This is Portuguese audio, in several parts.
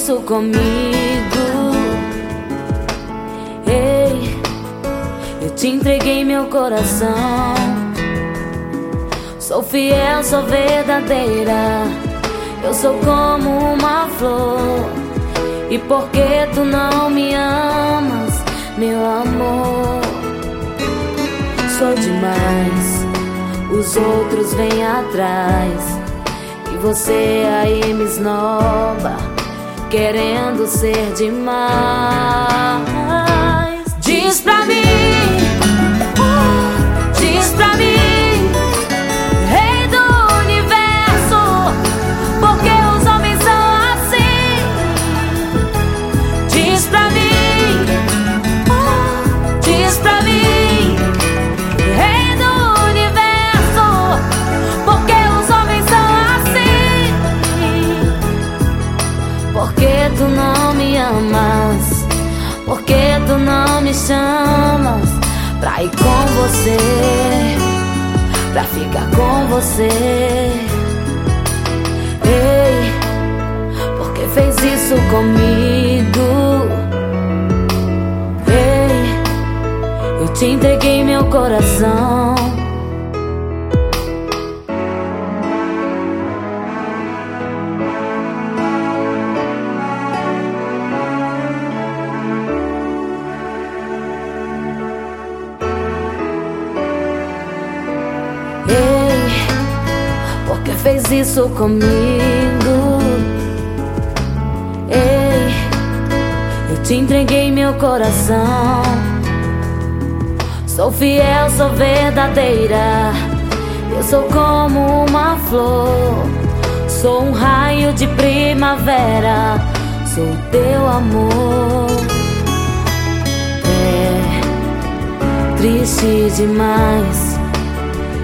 Isso comigo. Ei, eu te entreguei meu coração. Sou fiel, sou verdadeira. Eu sou como uma flor. E porque tu não me amas, meu amor, sou demais. Os outros vêm atrás. E você aí me esnoba, querendo ser demais. Diz pra mim, diz pra mim, chamas pra ir com você, pra ficar com você. Ei, porque fez isso comigo? Ei, eu te entreguei meu coração. Porque fez isso comigo? Ei, eu te entreguei meu coração. Sou fiel, sou verdadeira. Eu sou como uma flor. Sou um raio de primavera. Sou teu amor. É triste demais.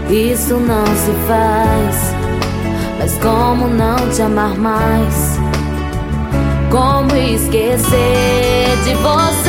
Isso não se faz. Mas como não te amar mais? Como esquecer de você?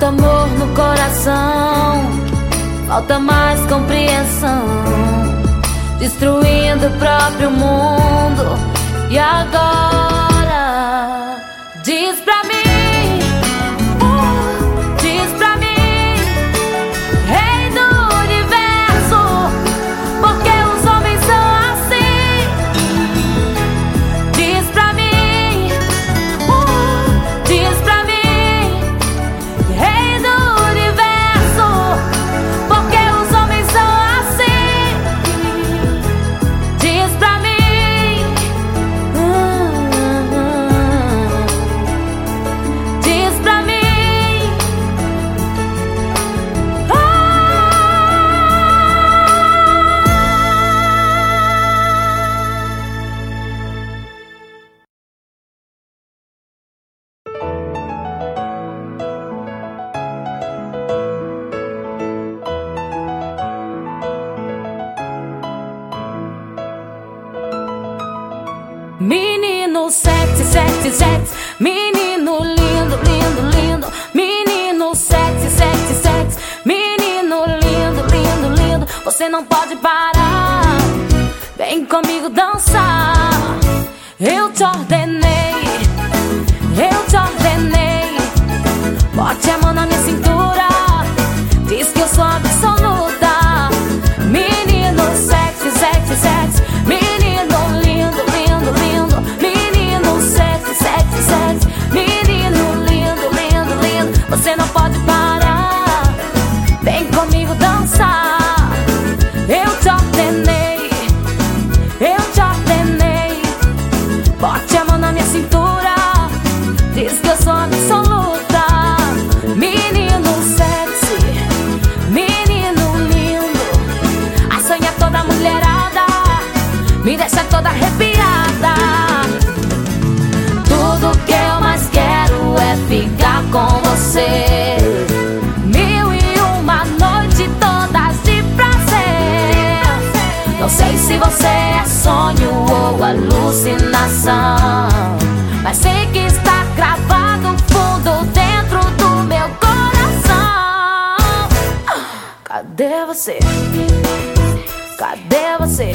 Falta amor no coração, falta mais compreensão, destruindo o próprio mundo. E agora, Eu te sonho ou alucinação. Mas sei que está gravado fundo dentro do meu coração. Cadê você? Cadê você?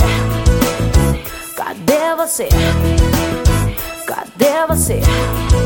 Cadê você? Cadê você? Cadê você?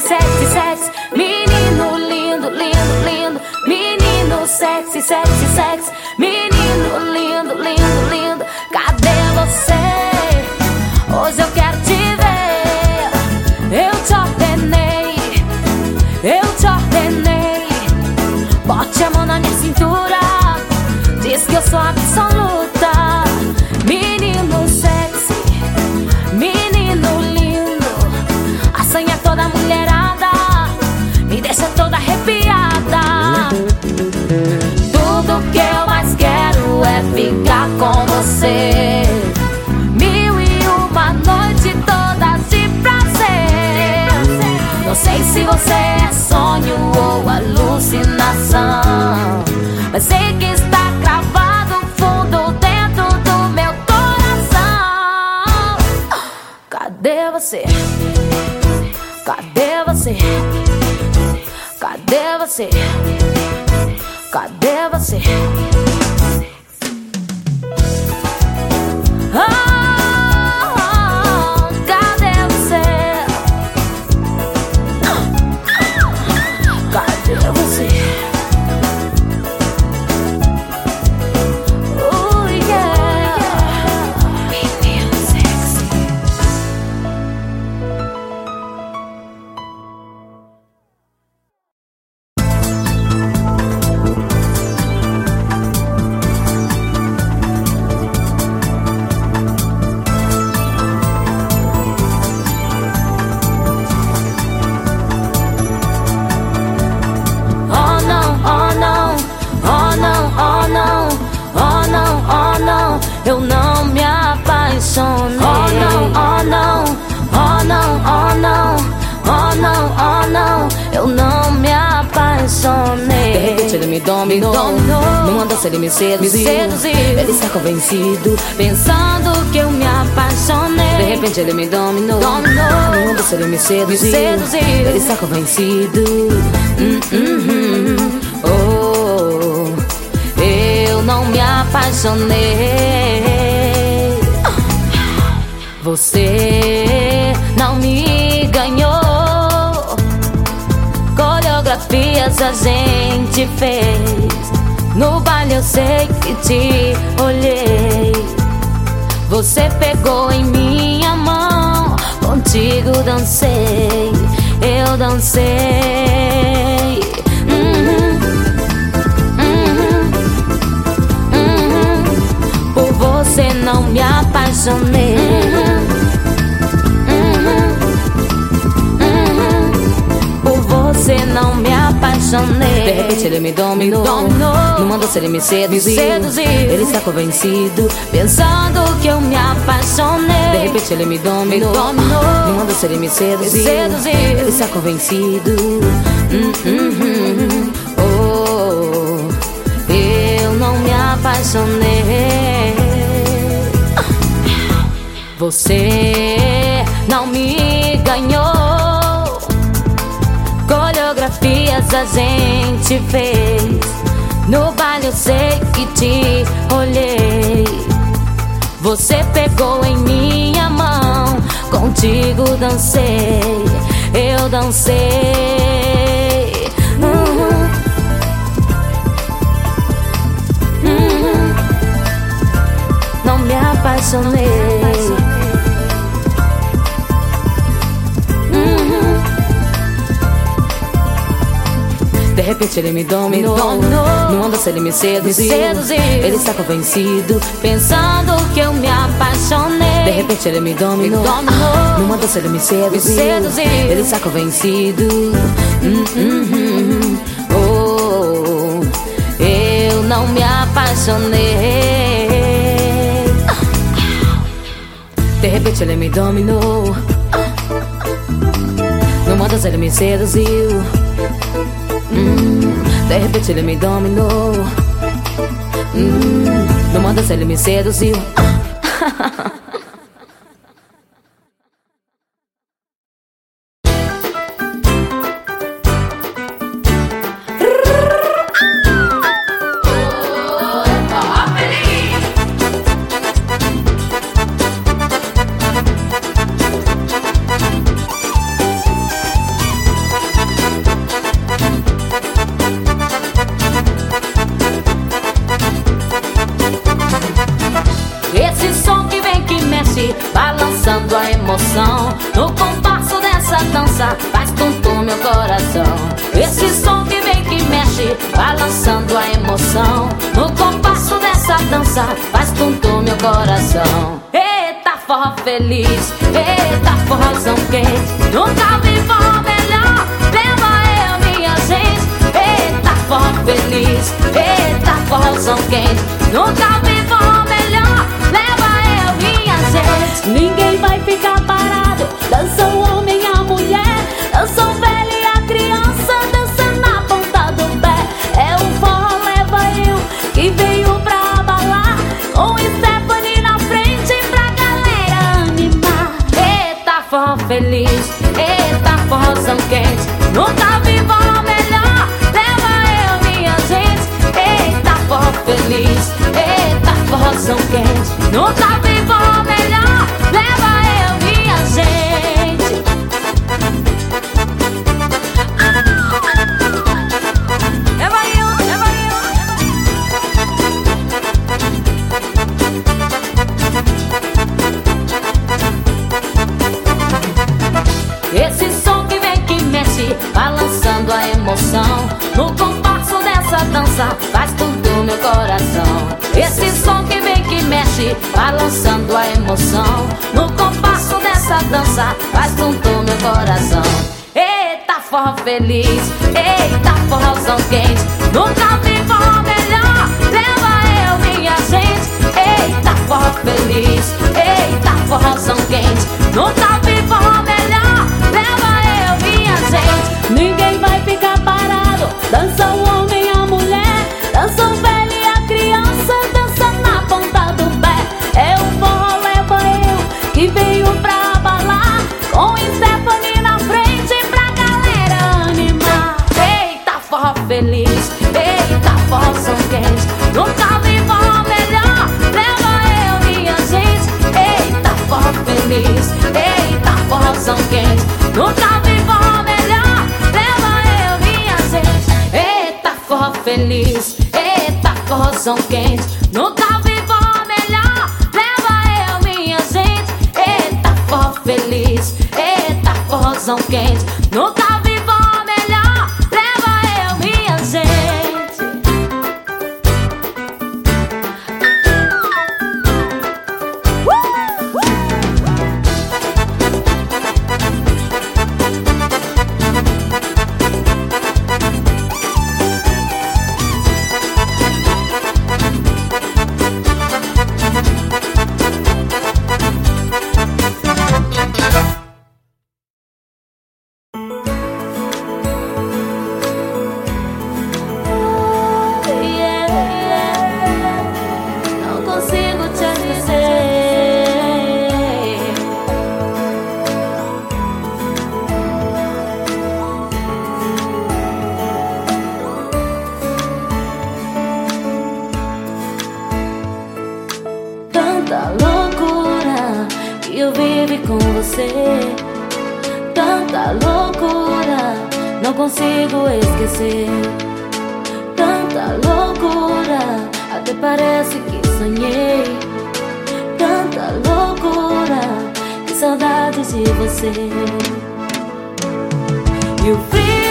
Sexy, sexy, sexy. Menino lindo, lindo, lindo. Menino sexy, sexy, Cadê seduziu, seduziu. Ele está convencido Pensando que eu me apaixonei. De repente ele me dominou, Dominou. Numa dança ele me seduziu, seduziu. Ele está convencido Hum, hum, hum. Oh, eu não me apaixonei Você não me ganhou Coreografias a gente fez No baile eu sei que te olhei. Você pegou em minha mão Contigo dancei. Eu dancei. Uhum, uhum, uhum. Por você não me apaixonei. Por você não me apaixonei De repente ele me dominou, Me dominou. Numa dança ele me seduziu, seduziu. Ele está convencido Pensando que eu me apaixonei De repente ele me dominou, Me dominou. Numa dança ele me seduziu, seduziu. Ele está convencido Hum, hum, hum. Oh, eu não me apaixonei Você não me ganhou a gente fez. No baile eu sei que te olhei. Você pegou em minha mão Contigo dancei. Eu dancei. Uhum. Uhum. Não me apaixonei repente ele me dominou, dominou. Numa dança ele me seduziu. Ele está convencido Pensando que eu me apaixonei De repente ele me dominou, dominou. Numa dança ele me seduziu. Ele está convencido Hum, hum, hum. Oh, eu não me apaixonei. De repente ele me dominou. No modo ele me seduziu. Hum, de repente ele me dominou. Hum, no modo ele me seduziu. consigo Balançando a emoção. No compasso dessa dança Faz tonto meu coração. Esse som que vem que mexe Balançando a emoção. No compasso dessa dança Faz tonto meu coração. Eita forró feliz Eita forrozão quente. Nunca vi forró melhor Leva eu minha gente. Eita forró feliz Eita forrozão quente. Nunca vi forró Ninguém vai ficar parado. Dança o homem e a mulher, dança o velho e a criança, dança na ponta do pé. É o forró leva eu que veio pra abalar. Com Stephanie na frente pra galera animar. Eita forró feliz, eita forró são quente. Nunca vi forró melhor. Leva eu minha gente. Eita forró feliz, eita forró são quente. Nunca vi forró melhor. dança faz tudo meu coração. Esse som que vem que mexe, balançando a emoção. No compasso dessa dança faz tudo meu coração. Eita forró feliz, eita forrozão quente. Nunca vi forró melhor, leva eu minha gente. Eita forró feliz, eita forrozão quente. Nunca vi forró melhor. Não tava em forró melhor, leva eu minha gente. Eita forró feliz, eita forrozão quente. Não tava em forró melhor, leva eu minha gente. Eita forró feliz, eita forrozão quente. sonhei. Tanta loucura Que saudade de você. E o frio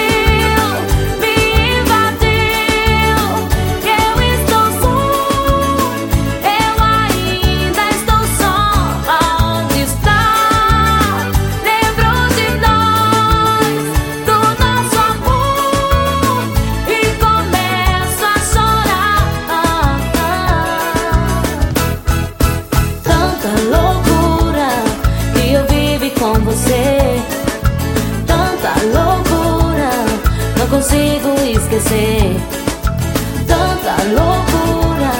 esquecer tanta loucura.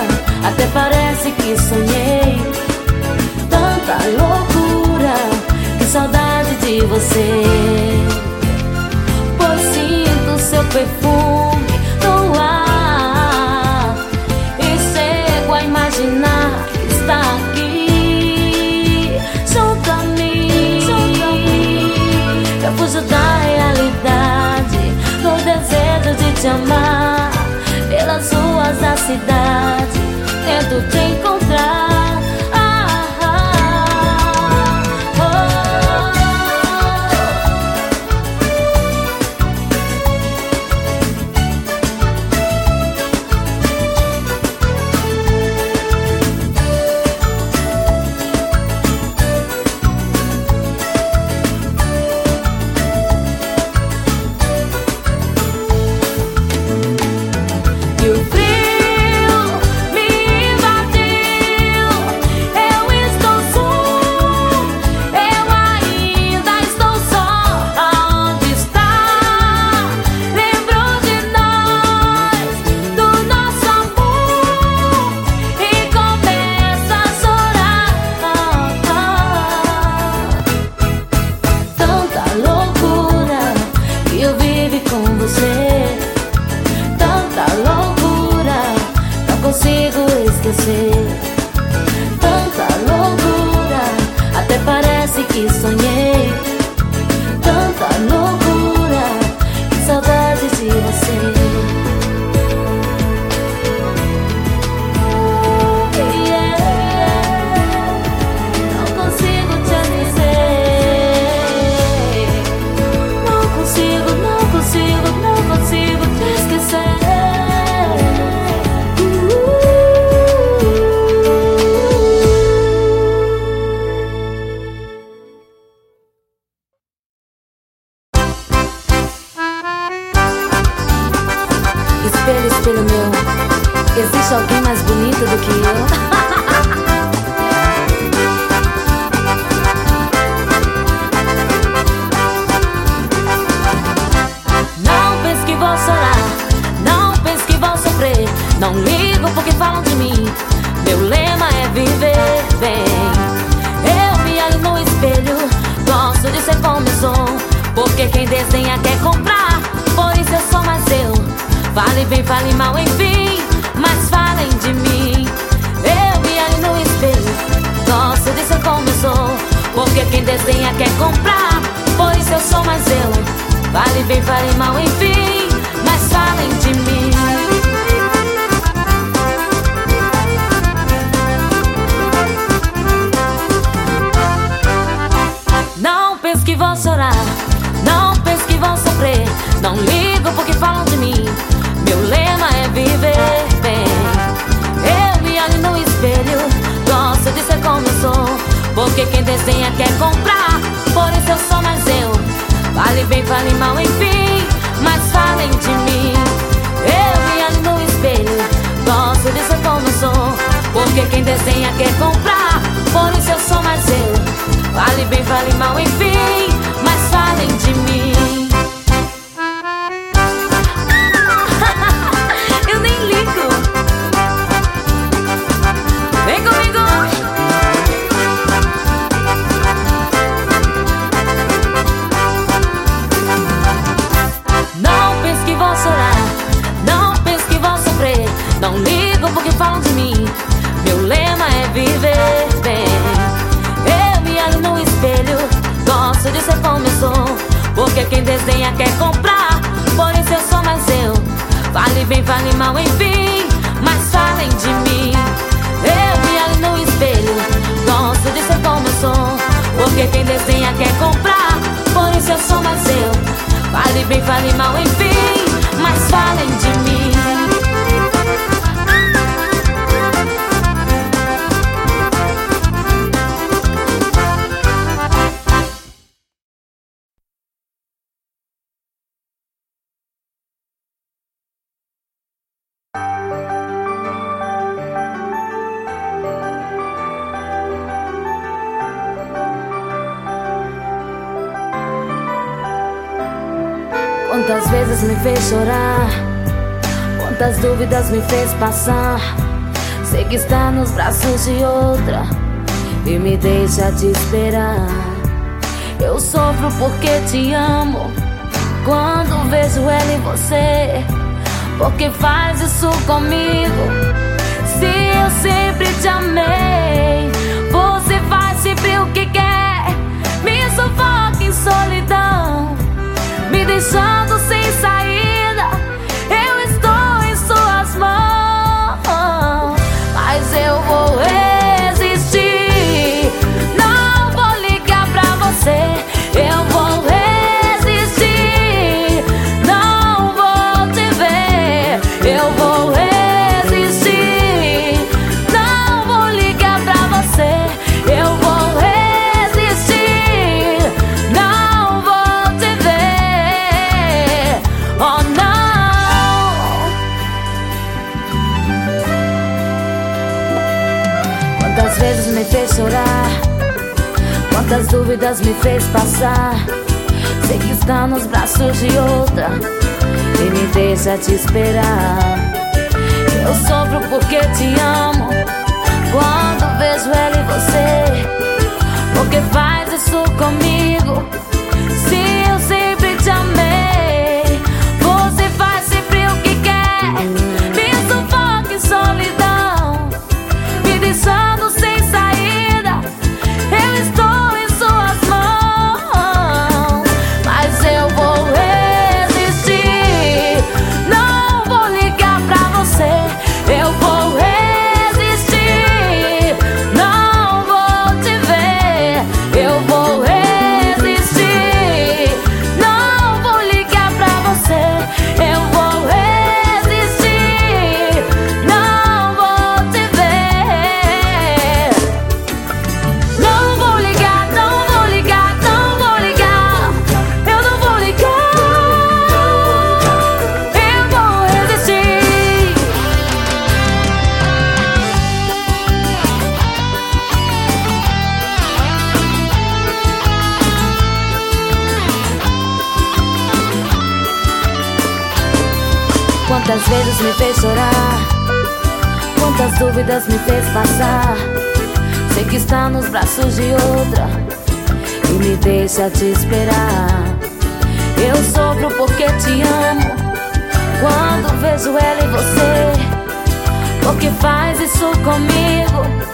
Até parece que sonhei tanta loucura. Que saudade de você. Pois sinto seu perfume cidade. Tento te Não ligo porque falam de mim. Meu lema é viver bem. Eu me olho no espelho, gosto de ser como eu sou. Porque quem desenha quer comprar, por isso eu sou mais eu. Fale bem, fale mal, enfim, mas falem de mim. Eu me olho no espelho, gosto de ser como eu sou. Porque quem desenha quer comprar, por isso eu sou mais eu. Fale bem, fale mal, enfim, mas falem de mim. bem vale mal, enfim. Mas falem de mim. Eu me ali no espelho. Gosto de ser como eu sou. Porque quem desenha quer comprar. Por isso eu sou mais eu. Vale bem, vale mal, enfim. Mas falem de mim. Quantas vezes me fez chorar, quantas dúvidas me fez passar. Sei que está nos braços de outra e me deixa te esperar. Eu sofro porque te amo. Quando vejo ela em você, porque faz isso comigo? Se eu sempre te amei, você faz sempre o que quer, me sufoca em solidão me deixando sem saída. Eu estou em suas mãos, mas eu vou resistir. Não vou ligar pra você, eu quantas dúvidas me fez passar. Sei que está nos braços de outra e me deixa te esperar. Eu sofro porque te amo. Quando vejo ela e você, porque faz isso comigo? Deixa te esperar. Eu sofro porque te amo. Quando vejo ela e você, porque faz isso comigo?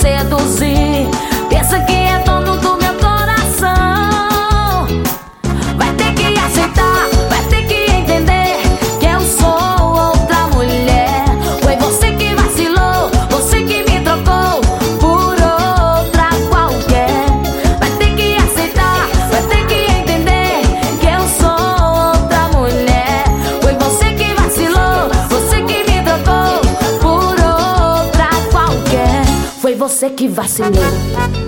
cedo que vacilou.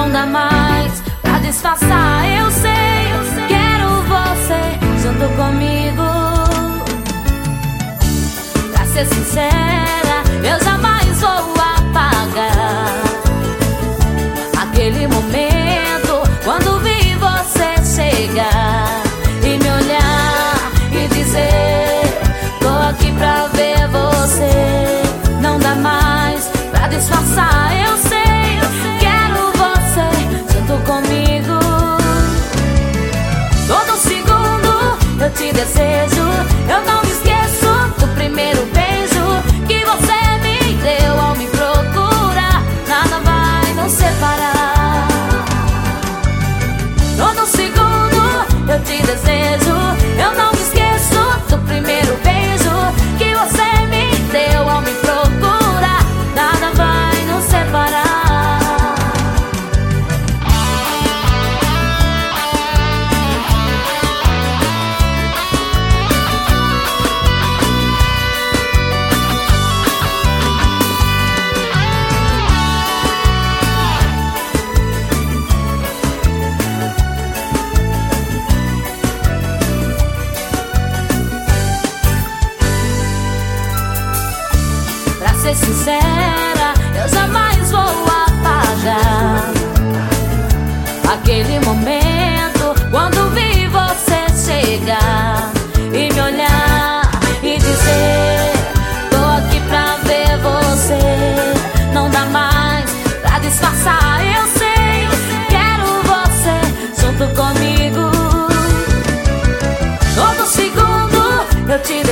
não dá mais pra disfarçar. Eu sei, eu sei quero você junto comigo. Pra ser sincera, eu jamais vou apagar aquele momento quando vi você chegar e me olhar e dizer: Tô aqui pra ver você. Não dá mais pra disfarçar. Desejo. Eu não me esqueço do primeiro beijo que você me deu ao me procurar. Nada vai nos separar. Todo segundo eu te desejo. Eu não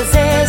segundo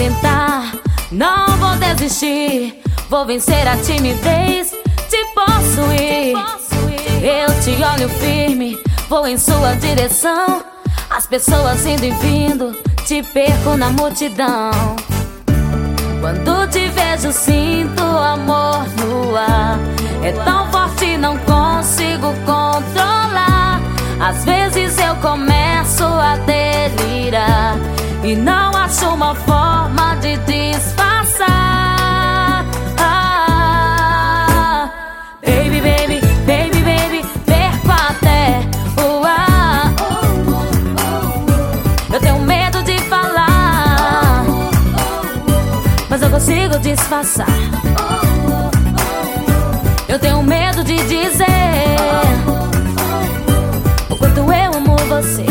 tentar, não vou desistir. Vou vencer a timidez, te possuir. Eu te olho firme, vou em sua direção. As pessoas indo e vindo, te perco na multidão. Quando te vejo, sinto amor no ar. É tão forte, não consigo controlar. Às vezes eu começo a delirar. E não acho uma forma de disfarçar. Baby, baby, baby, baby, perco até o ar. Eu tenho medo de falar, mas eu consigo disfarçar. Eu tenho medo de dizer o quanto eu amo você.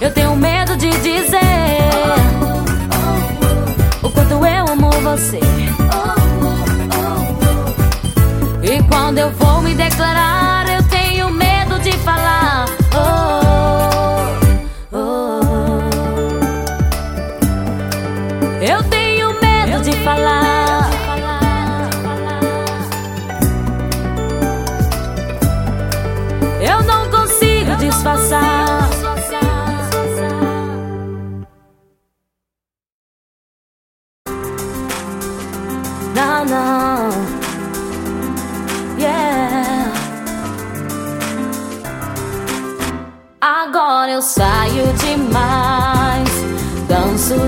Eu tenho medo de dizer o quanto eu amo você. E quando eu vou me declarar,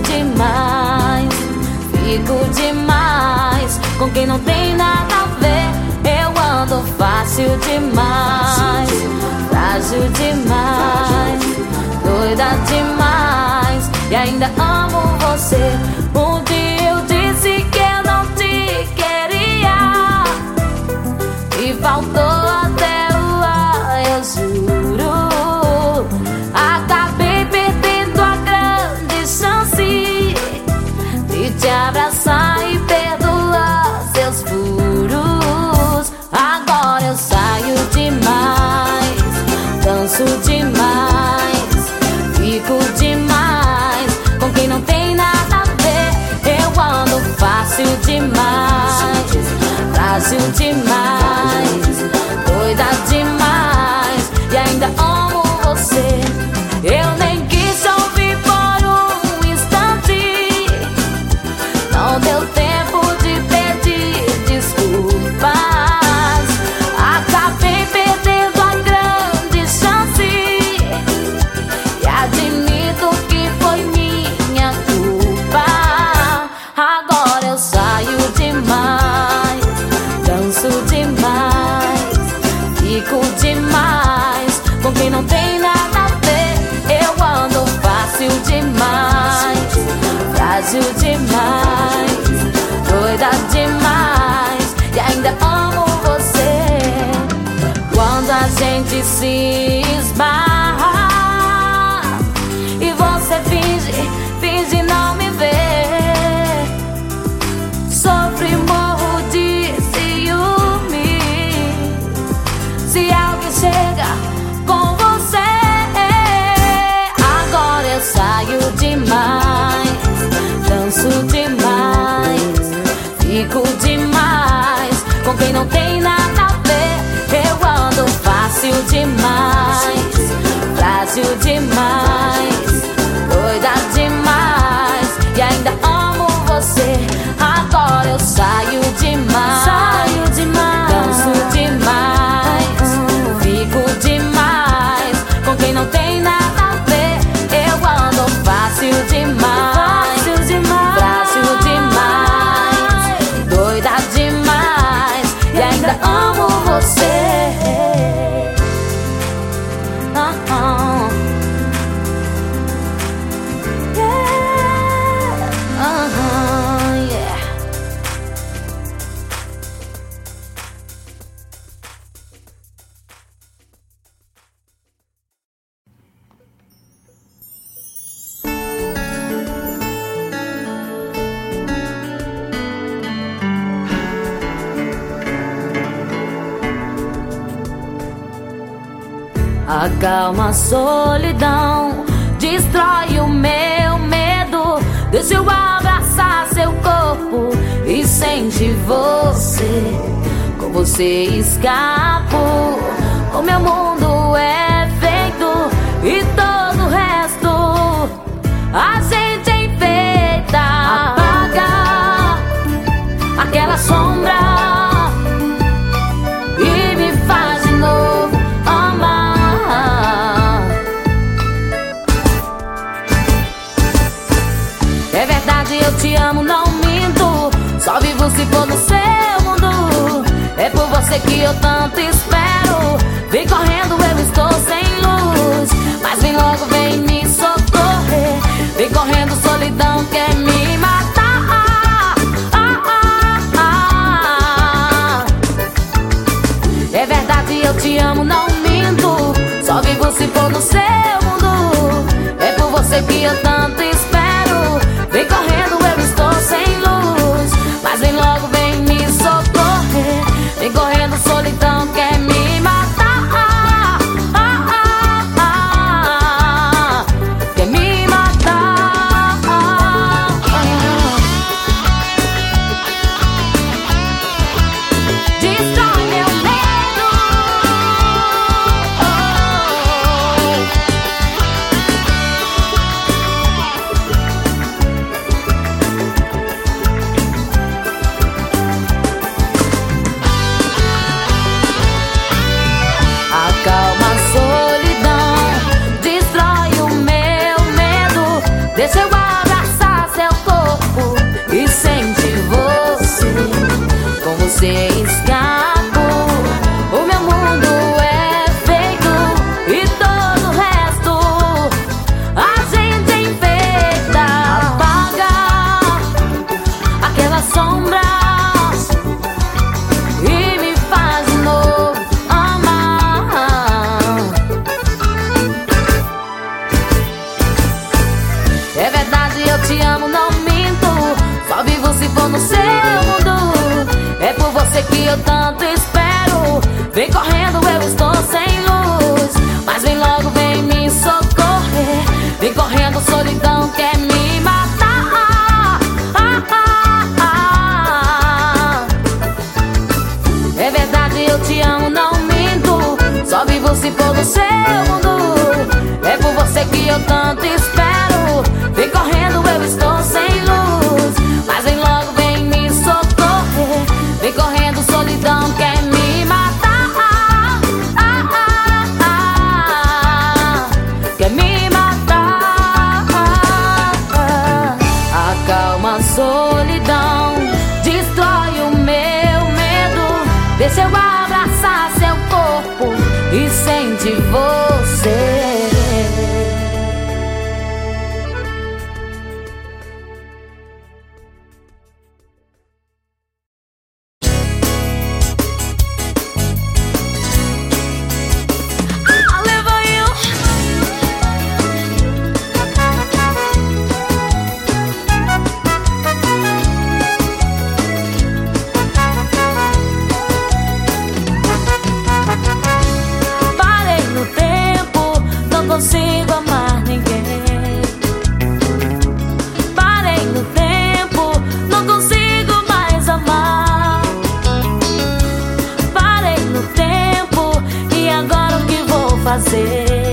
demais, fico demais com quem não tem nada a ver. Eu ando fácil demais, frágil demais, doida demais e ainda amo você. Frágil demais, demais, frágil demais, doida demais e ainda amo você. Agora eu saio demais, saio demais, danço demais, fico demais com quem não tem nada a ver. Eu ando fácil demais, Acalma a solidão, destrói o meu medo. Deixa eu abraçar seu corpo e sente você. Com você escapo, o meu mundo é feito e todo o resto você que eu tanto espero. Vem correndo, eu estou sem luz. Mas vem logo, vem me socorrer. Vem correndo, solidão quer me matar. Ah, ah, ah. É verdade, eu te amo, não minto. Só vivo se for no seu mundo. É por você que eu tanto espero. Fazer?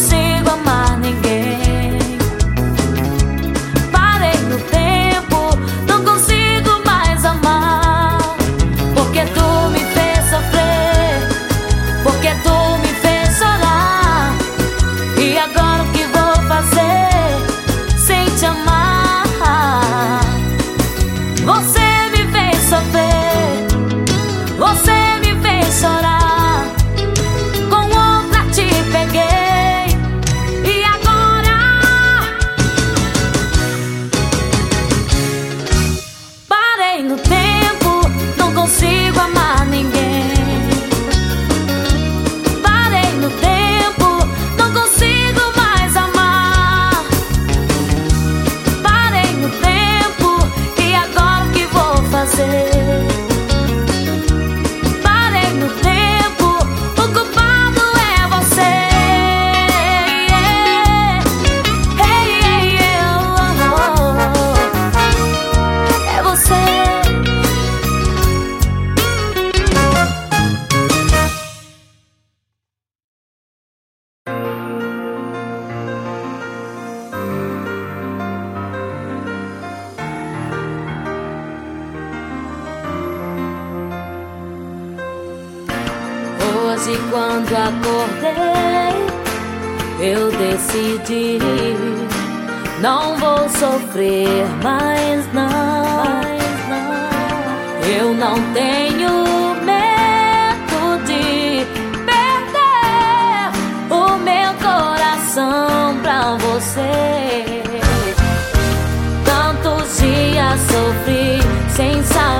Consigo amar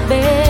saber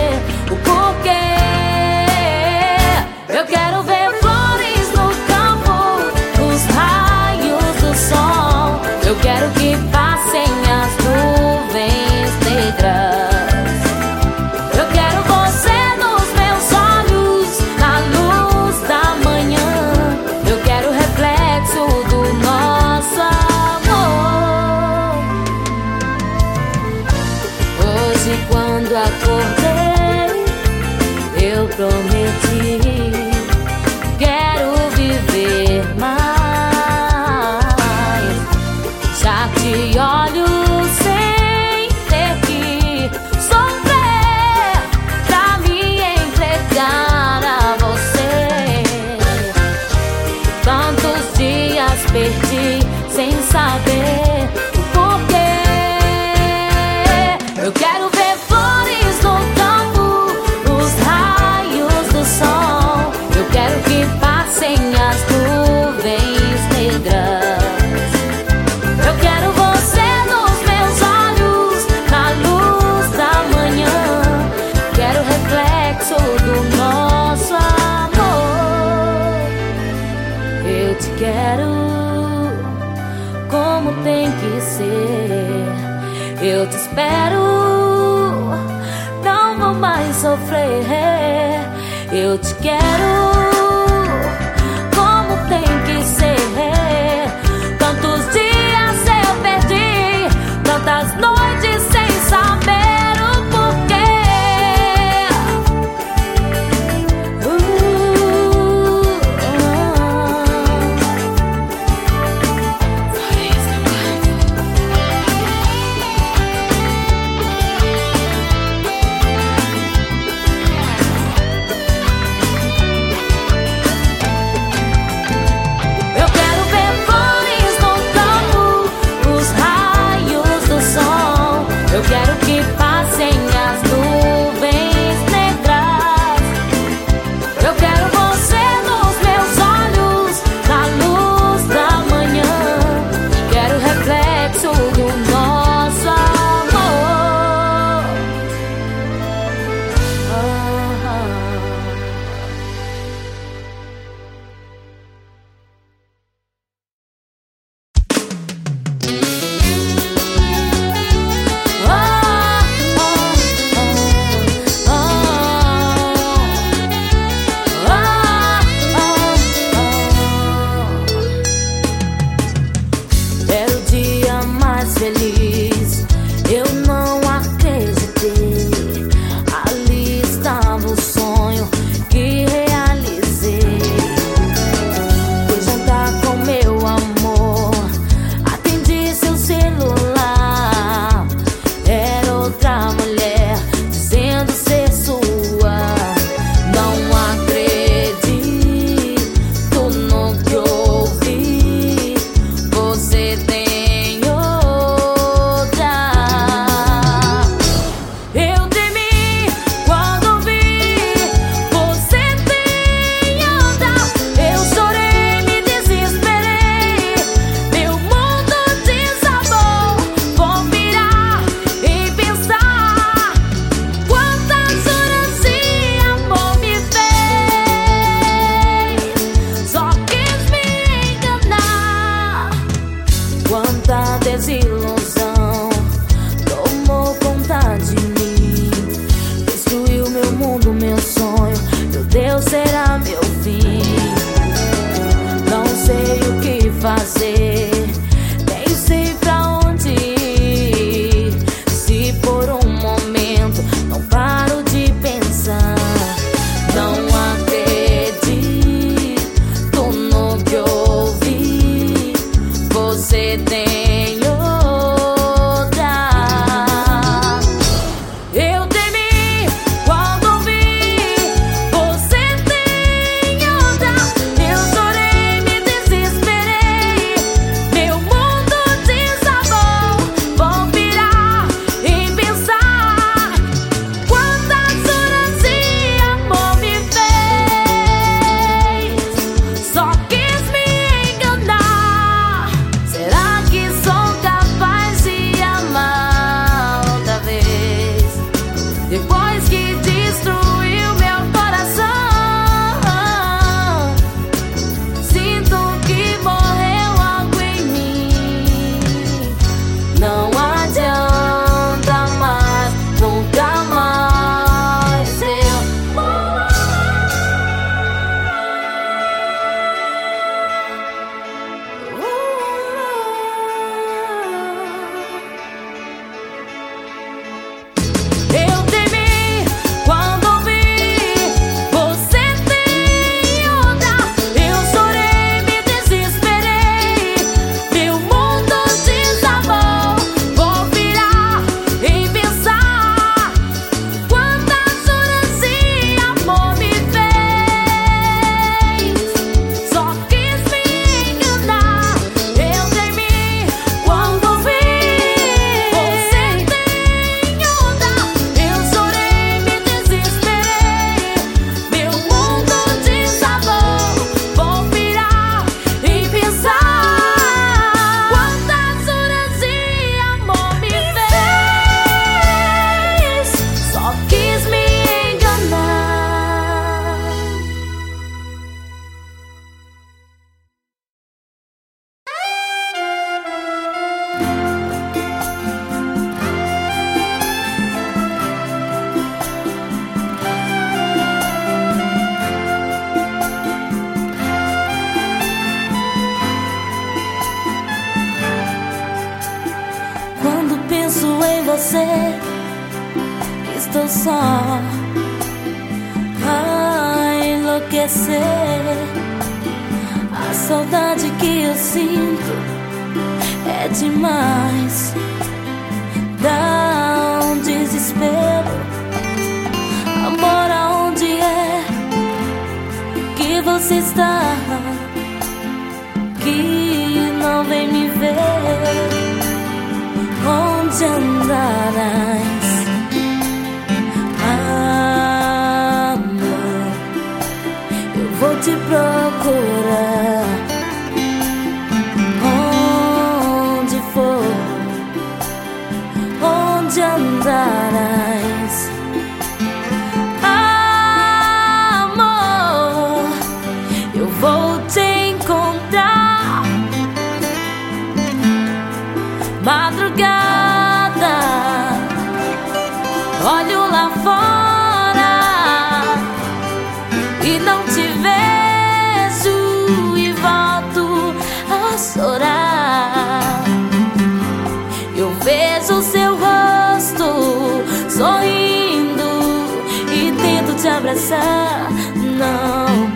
não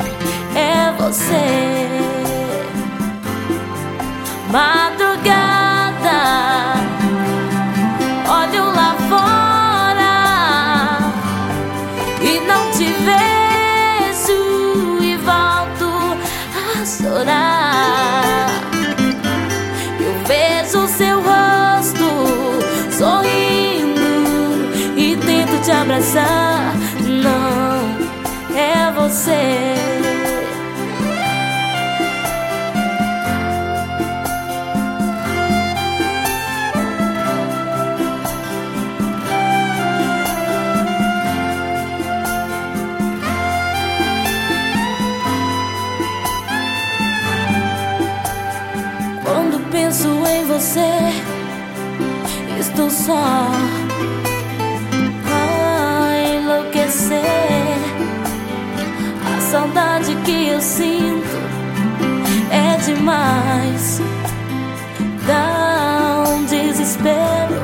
é você. Mas sinto é demais. Dá um desespero,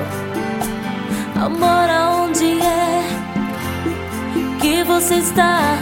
amor, aonde é que você está?